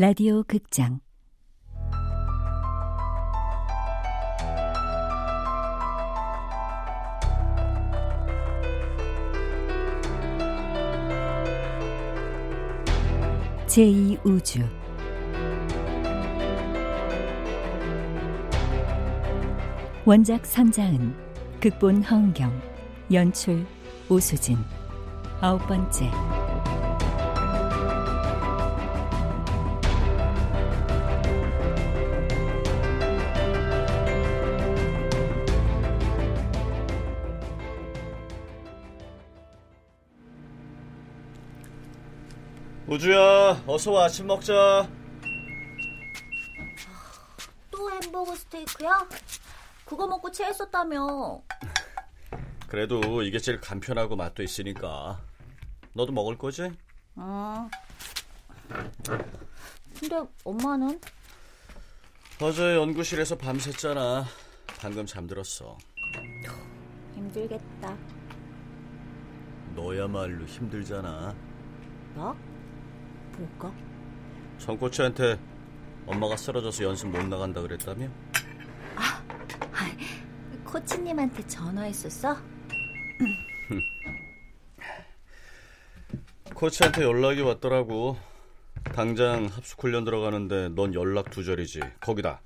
라디오 극장. 제2우주. 원작 선자은 극본 허은경 연출 오수진. 아홉 번째 우주야, 어서 와 아침 먹자. 또 햄버거 스테이크야? 그거 먹고 체했었다며. 그래도 이게 제일 간편하고 맛도 있으니까. 너도 먹을 거지? 어. 근데 엄마는? 어제 연구실에서 밤샜잖아. 방금 잠들었어. 힘들겠다. 너야말로 힘들잖아. 나? 뭐가? 청코치한테 엄마가 쓰러져서 연습 못 나간다 그랬다며? 코치님한테 전화했었어? 코치한테 연락이 왔더라고. 당장 합숙 훈련 들어가는데 넌 연락 두절이지. 거기다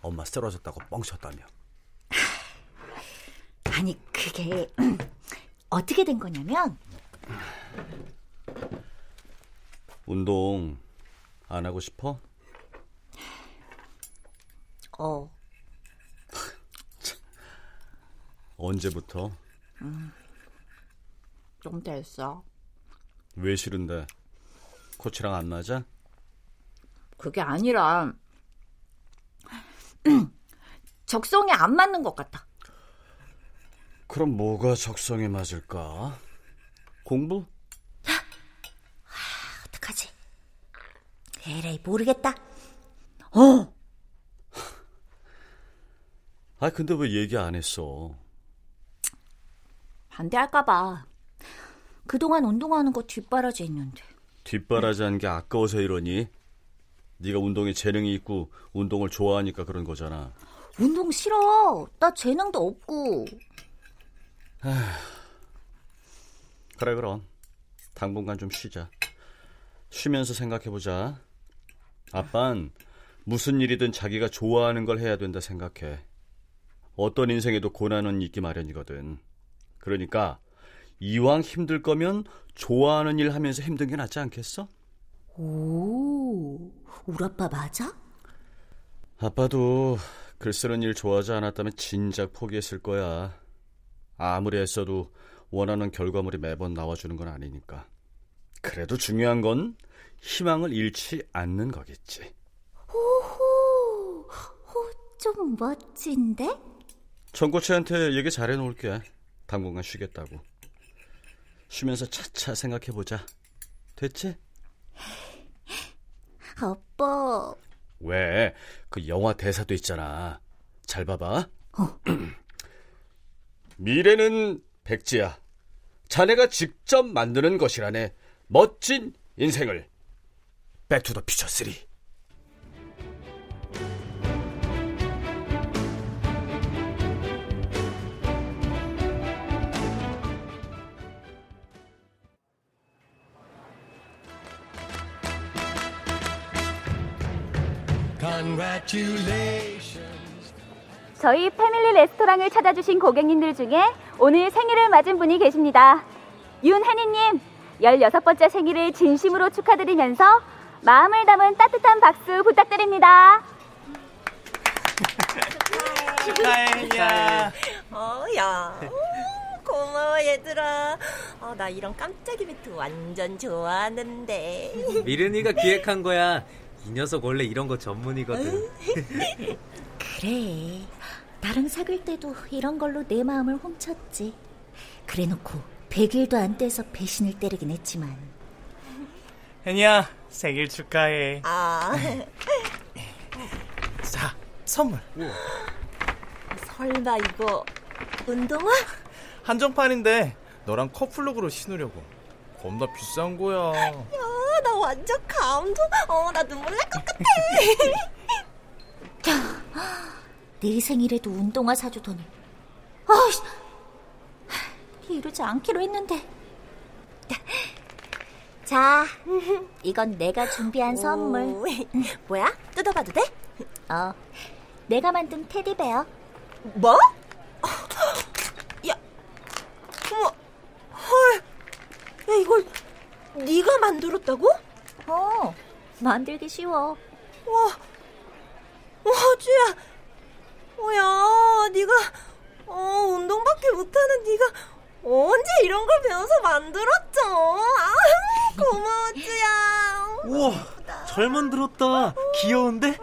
엄마 쓰러졌다고 뻥쳤다며. 아니 그게 어떻게 된 거냐면 운동 안 하고 싶어? 어 언제부터? 좀 됐어. 왜 싫은데? 코치랑 안 맞아? 그게 아니라 적성에 안 맞는 것 같아. 그럼 뭐가 적성에 맞을까? 공부? 어떡하지? 에라이 모르겠다. 어 아 근데 왜 얘기 안 했어? 반대할까봐. 그동안 운동하는 거 뒷바라지 했는데. 뒷바라지한 게 아까워서 이러니? 네가 운동에 재능이 있고 운동을 좋아하니까 그런 거잖아. 운동 싫어. 나 재능도 없고. 그래 그럼 당분간 좀 쉬자. 쉬면서 생각해보자. 아빤 무슨 일이든 자기가 좋아하는 걸 해야 된다 생각해. 어떤 인생에도 고난은 있기 마련이거든. 그러니까 이왕 힘들 거면 좋아하는 일 하면서 힘든 게 낫지 않겠어? 오, 우리 아빠 맞아? 아빠도 글 쓰는 일 좋아하지 않았다면 진작 포기했을 거야. 아무리 애써도 원하는 결과물이 매번 나와주는 건 아니니까. 그래도 중요한 건 희망을 잃지 않는 거겠지. 오호, 오, 좀 멋진데? 청코치한테 얘기 잘해 놓을게. 당분간 쉬겠다고. 쉬면서 차차 생각해보자. 됐지? 아빠, 왜? 그 영화 대사도 있잖아. 잘 봐봐. 미래는 백지야. 자네가 직접 만드는 것이라네. 멋진 인생을. 백투더 퓨처 3. 저희 패밀리 레스토랑을 찾아주신 고객님들 중에 오늘 생일을 맞은 분이 계십니다. 윤혜니님, 16번째 생일을 진심으로 축하드리면서 마음을 담은 따뜻한 박수 부탁드립니다. 축하해, 어, 야. 음, 고마워, 얘들아. 어, 나 이런 깜짝이 비트 완전 좋아하는데. 미르니가 기획한 거야. 이 녀석 원래 이런 거 전문이거든. 그래. 나랑 사귈 때도 이런 걸로 내 마음을 훔쳤지. 그래 놓고 100일도 안 돼서 배신을 때리긴 했지만. 혜니야, 생일 축하해. 아, 자, 선물. 설마 이거 운동화? 한정판인데 너랑 커플룩으로 신으려고. 겁나 비싼 거야. 야, 나 완전 감동. 어, 나 눈물 날 것 같아. 내 생일에도 운동화 사주더니. 아이씨, 이러지 않기로 했는데. 자, 이건 내가 준비한 선물. 오, 뭐야? 뜯어봐도 돼? 어, 내가 만든 테디베어. 뭐? 야, 어머, 헐, 야 이걸 네가 만들었다고? 어, 만들기 쉬워. 와, 와, 주야, 뭐야, 네가 어 운동밖에 못하는 네가 언제 이런 걸 배워서 만들었죠? 아, 고마워, 주야. 우와, 잘 만들었다. 귀여운데?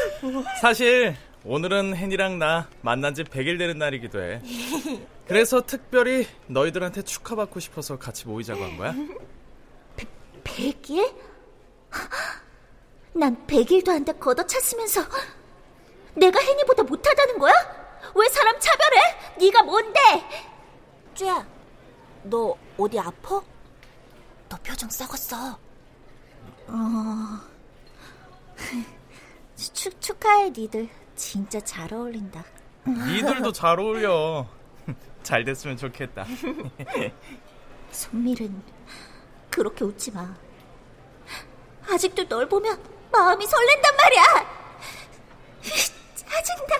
사실 오늘은 hen이랑 나 만난 지 100일 되는 날이기도 해. 그래서 특별히 너희들한테 축하받고 싶어서 같이 모이자고 한 거야. 100일? 난 100일도 안 돼 걷어찼으면서 내가 혜니보다 못하다는 거야? 왜 사람 차별해? 네가 뭔데? 주야, 너 어디 아파? 너 표정 썩었어. 어... 축, 축하해 니들 진짜 잘 어울린다 니들도 잘 어울려. 잘 됐으면 좋겠다. 손밀은 그렇게 웃지 마 아직도 널 보면 마음이 설렌단 말이야 짜증나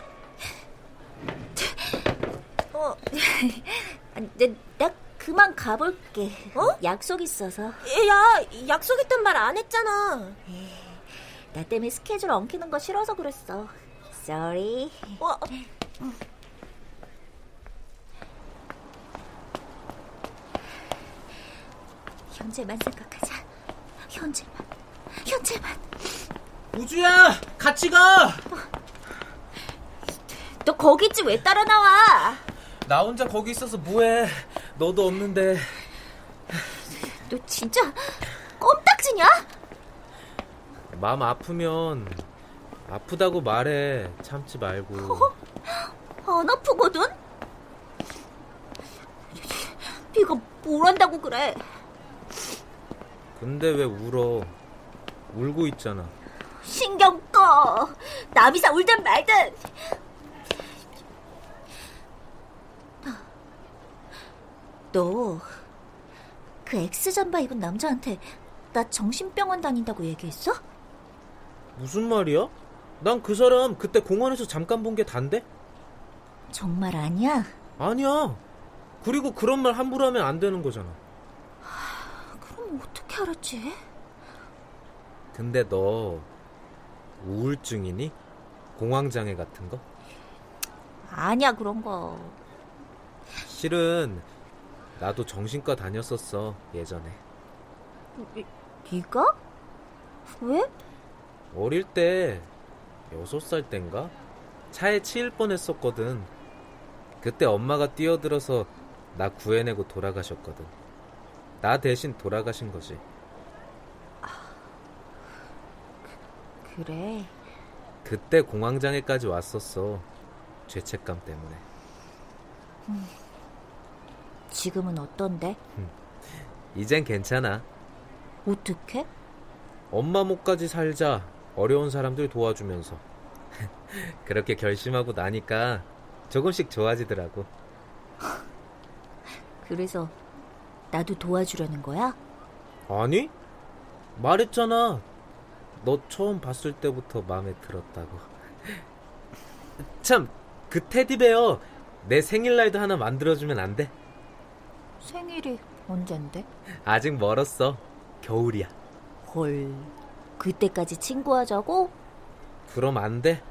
어, 나, 나 그만 가볼게. 어? 약속 있어서. 야, 약속 있단 말 안 했잖아. 나 때문에 스케줄 엉키는 거 싫어서 그랬어. Sorry. 어, 현재만 생각하자. 현재만. 현재만. 우주야, 같이 가. 너 거기 있지 왜 따라 나와? 나 혼자 거기 있어서 뭐해? 너도 없는데. 너 진짜 껌딱지냐? 마음 아프면 아프다고 말해. 참지 말고. 안 아프거든? 네가 뭘 한다고 그래 근데 왜 울어? 울고 있잖아. 신경 꺼 남이사 울든 말든 너그 엑스잠바 입은 남자한테 나 정신병원 다닌다고 얘기했어? 무슨 말이야? 난 그 사람 그때 공원에서 잠깐 본 게 단데? 정말 아니야? 아니야. 그리고 그런 말 함부로 하면 안 되는 거잖아. 그럼 어떻게 알았지? 근데 너 우울증이니? 공황장애 같은 거? 아니야 그런 거 실은 나도 정신과 다녔었어 예전에. 네가? 왜? 어릴 때 여섯 살 땐가 차에 치일 뻔했었거든. 그때 엄마가 뛰어들어서 나 구해내고 돌아가셨거든. 나 대신 돌아가신 거지. 그래 그때 공황장애까지 왔었어. 죄책감 때문에. 지금은 어떤데? 이젠 괜찮아. 어떻게? 엄마 목까지 살자. 어려운 사람들 도와주면서. 그렇게 결심하고 나니까 조금씩 좋아지더라고. 그래서 나도 도와주려는 거야? 아니? 말했잖아. 너 처음 봤을 때부터 마음에 들었다고. 참, 그 테디베어 내 생일날도 하나 만들어주면 안 돼? 생일이 언젠데? 아직 멀었어. 겨울이야. 헐 그때까지 친구하자고? 그럼 안 돼?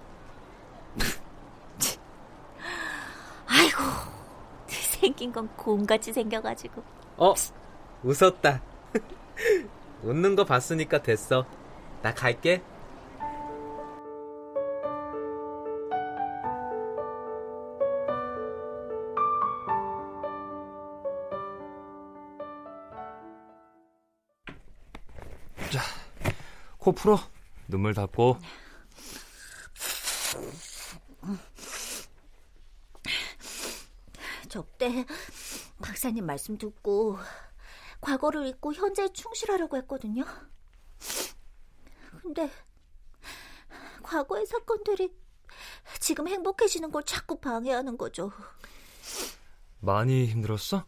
아이고 생긴 건 곰같이 생겨가지고 어, 웃었다. 웃는 거 봤으니까 됐어. 나 갈게. 코 풀어. 눈물 닦고. 저때 박사님 말씀 듣고 과거를 잊고 현재에 충실하려고 했거든요 근데 과거의 사건들이 지금 행복해지는 걸 자꾸 방해하는 거죠. 많이 힘들었어?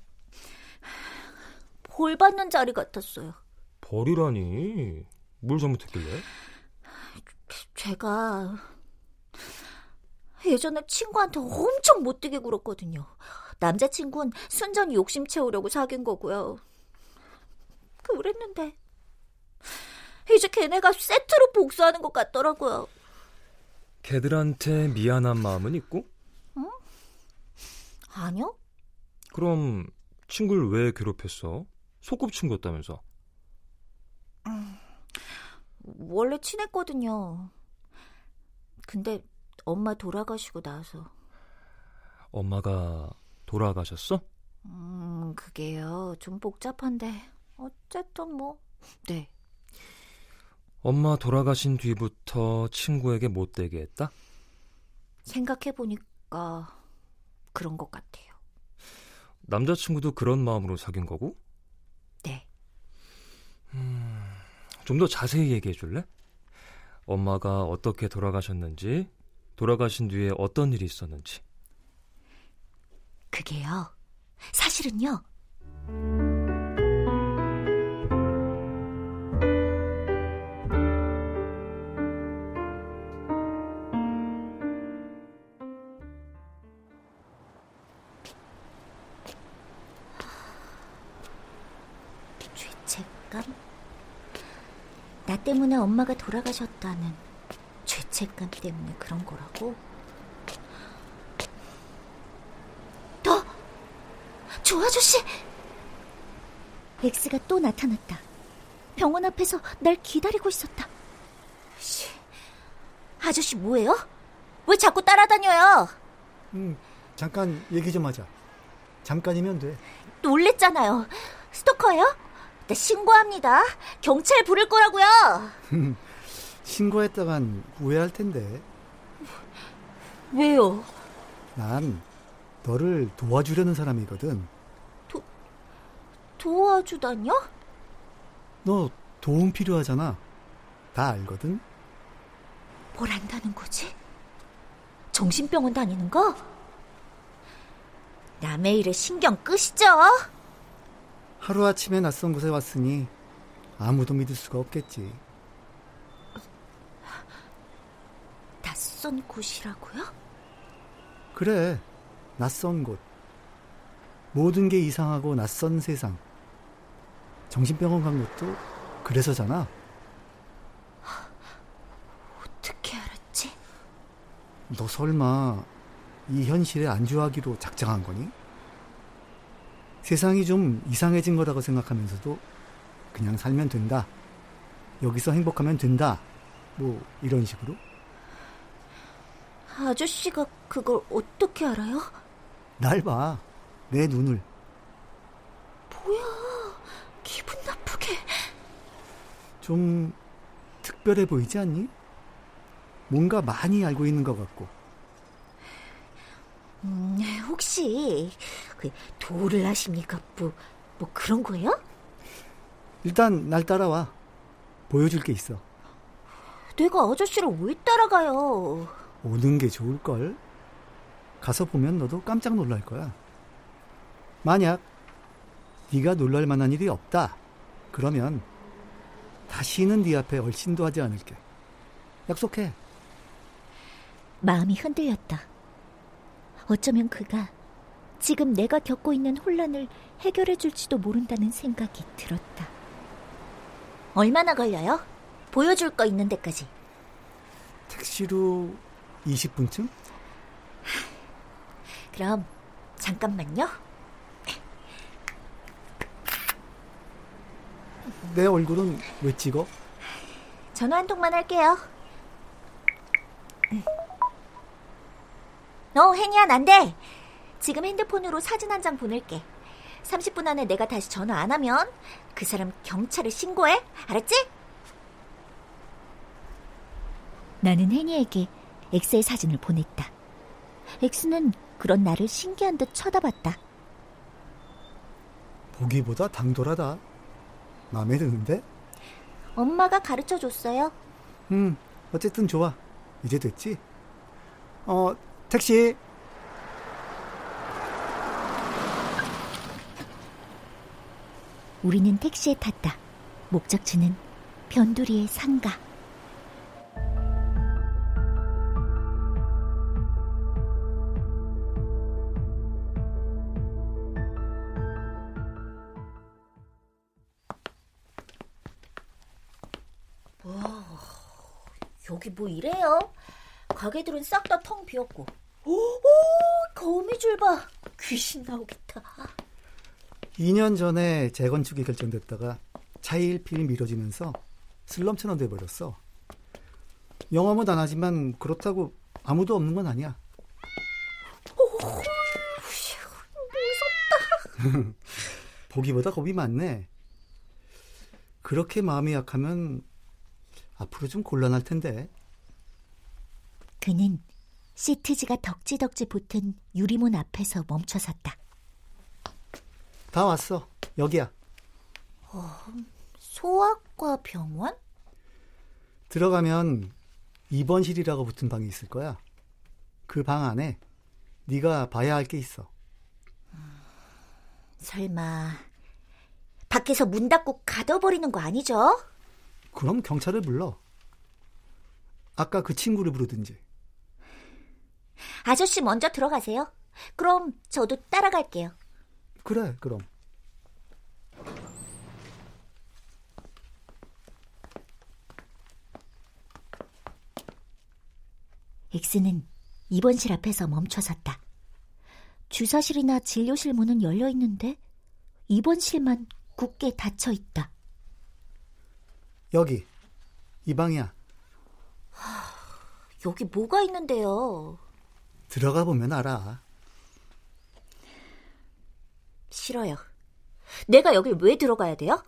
벌 받는 자리 같았어요. 벌이라니. 뭘 잘못했길래? 제가 예전에 친구한테 엄청 못되게 굴었거든요. 남자친구는 순전히 욕심 채우려고 사귄 거고요. 그랬는데 이제 걔네가 세트로 복수하는 것 같더라고요. 걔들한테 미안한 마음은 있고? 응? 아니요. 그럼 친구를 왜 괴롭혔어? 소꿉친구였다면서. 음, 원래 친했거든요. 근데 엄마 돌아가시고 나서. 엄마가 돌아가셨어? 음, 그게요. 좀 복잡한데. 어쨌든 뭐, 네. 엄마 돌아가신 뒤부터 친구에게 못 되게 했다? 생각해보니까 그런 것 같아요. 남자친구도 그런 마음으로 사귄 거고? 네. 음, 좀 더 자세히 얘기해 줄래? 엄마가 어떻게 돌아가셨는지, 돌아가신 뒤에 어떤 일이 있었는지. 그게요. 사실은요. 죄책감? 나 때문에 엄마가 돌아가셨다는 죄책감 때문에 그런 거라고? 너! 조 아저씨! 엑스가 또 나타났다. 병원 앞에서 날 기다리고 있었다. 씨, 아저씨 뭐예요? 왜 자꾸 따라다녀요? 음, 잠깐 얘기 좀 하자. 잠깐이면 돼. 놀랬잖아요. 스토커예요? 나 신고합니다. 경찰 부를 거라고요. 신고했다간 후회할 텐데. 왜요? 난 너를 도와주려는 사람이거든. 도, 도와주다뇨? 너 도움 필요하잖아. 다 알거든. 뭘 안다는 거지? 정신병원 다니는 거? 남의 일에 신경 끄시죠? 하루아침에 낯선 곳에 왔으니 아무도 믿을 수가 없겠지. 낯선 곳이라고요? 그래, 낯선 곳. 모든 게 이상하고 낯선 세상. 정신병원 간 것도 그래서잖아. 어떻게 알았지? 너 설마 이 현실에 안주하기로 작정한 거니? 세상이 좀 이상해진 거라고 생각하면서도 그냥 살면 된다. 여기서 행복하면 된다. 뭐 이런 식으로. 아저씨가 그걸 어떻게 알아요? 날 봐. 내 눈을. 뭐야. 기분 나쁘게. 좀 특별해 보이지 않니? 뭔가 많이 알고 있는 것 같고. 음, 혹시 그 도를 하십니까? 뭐, 뭐 그런 거예요? 일단 날 따라와. 보여줄 게 있어. 내가 아저씨를 왜 따라가요? 오는 게 좋을걸? 가서 보면 너도 깜짝 놀랄 거야. 만약 네가 놀랄 만한 일이 없다. 그러면 다시는 네 앞에 얼씬도 하지 않을게. 약속해. 마음이 흔들렸다. 어쩌면 그가 지금 내가 겪고 있는 혼란을 해결해 줄지도 모른다는 생각이 들었다. 얼마나 걸려요? 보여줄 거 있는 데까지. 택시로 20분쯤? 그럼 잠깐만요. 내 얼굴은 왜 찍어? 전화 한 통만 할게요. 어, 혜니야, 난 돼. 지금 핸드폰으로 사진 한 장 보낼게. 30분 안에 내가 다시 전화 안 하면 그 사람 경찰에 신고해. 알았지? 나는 혜니에게 엑스의 사진을 보냈다. 엑스는 그런 나를 신기한 듯 쳐다봤다. 보기보다 당돌하다. 마음에 드는데? 엄마가 가르쳐 줬어요. 음, 어쨌든 좋아. 이제 됐지? 어, 택시. 우리는 택시에 탔다. 목적지는 변두리의 상가. 와, 여기 뭐 이래요? 가게들은 싹 다 텅 비었고. 오, 오 거미줄 봐. 귀신 나오겠다. 2년 전에 재건축이 결정됐다가 차일피일 미뤄지면서 슬럼처럼 돼버렸어. 영업은 안 하지만 그렇다고 아무도 없는 건 아니야. 무섭다. 보기보다 겁이 많네. 그렇게 마음이 약하면 앞으로 좀 곤란할 텐데. 그는 시트지가 덕지덕지 붙은 유리문 앞에서 멈춰 섰다. 다 왔어. 여기야. 어, 소아과 병원? 들어가면 입원실이라고 붙은 방이 있을 거야. 그 방 안에 네가 봐야 할 게 있어. 설마 밖에서 문 닫고 가둬버리는 거 아니죠? 그럼 경찰을 불러. 아까 그 친구를 부르든지. 아저씨 먼저 들어가세요. 그럼 저도 따라갈게요. 그래, 그럼. 엑스는 입원실 앞에서 멈춰 섰다. 주사실이나 진료실 문은 열려 있는데 입원실만 굳게 닫혀 있다. 여기 이 방이야. 하, 여기 뭐가 있는데요? 들어가 보면 알아. 싫어요. 내가 여길 왜 들어가야 돼요?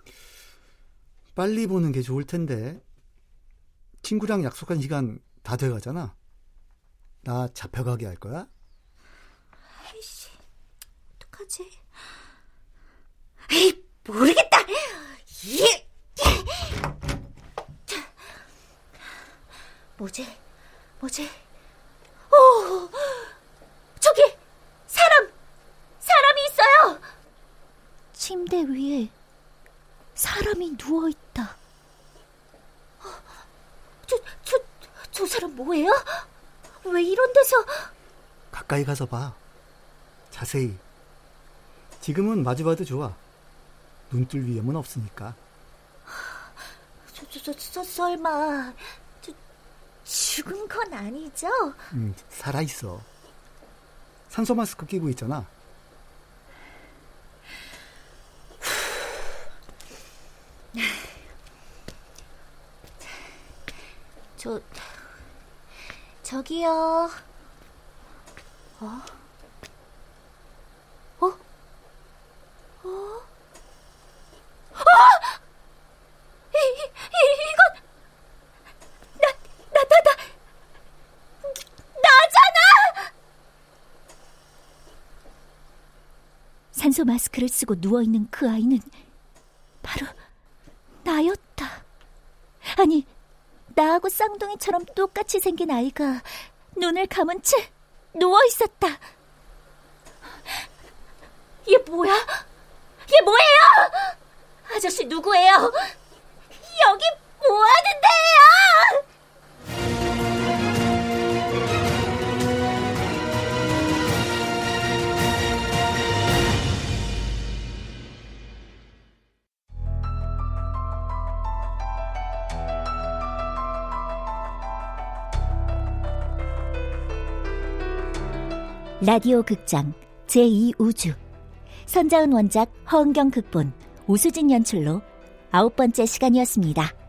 빨리 보는 게 좋을 텐데. 친구랑 약속한 시간 다 돼가잖아. 나 잡혀가게 할 거야? 아이씨, 어떡하지? 에이, 모르겠다! 예! 뭐지? 뭐지? 오! 저기! 사람! 사람이 있어요! 침대 위에 사람이 누워 있다. 저, 저, 저 사람 뭐예요? 왜 이런 데서? 가까이 가서 봐. 자세히. 지금은 마주봐도 좋아. 눈뜰 위험은 없으니까. 저, 저, 저, 저 설마 저, 죽은 건 아니죠? 음, 살아있어. 산소 마스크 끼고 있잖아. 저, 저기요. 어? 어? 어? 아! 이, 이, 이건, 나, 나, 나, 나, 나잖아! 산소 마스크를 쓰고 누워있는 그 아이는 바로 나였다. 아니, 나하고 쌍둥이처럼 똑같이 생긴 아이가 눈을 감은 채 누워 있었다. 얘 뭐야? 얘 뭐예요? 아저씨 누구예요? 여기 뭐 하는데요? 라디오 극장 제2우주 선자은 원작 허은경 극본 오수진 연출로 아홉 번째 시간이었습니다.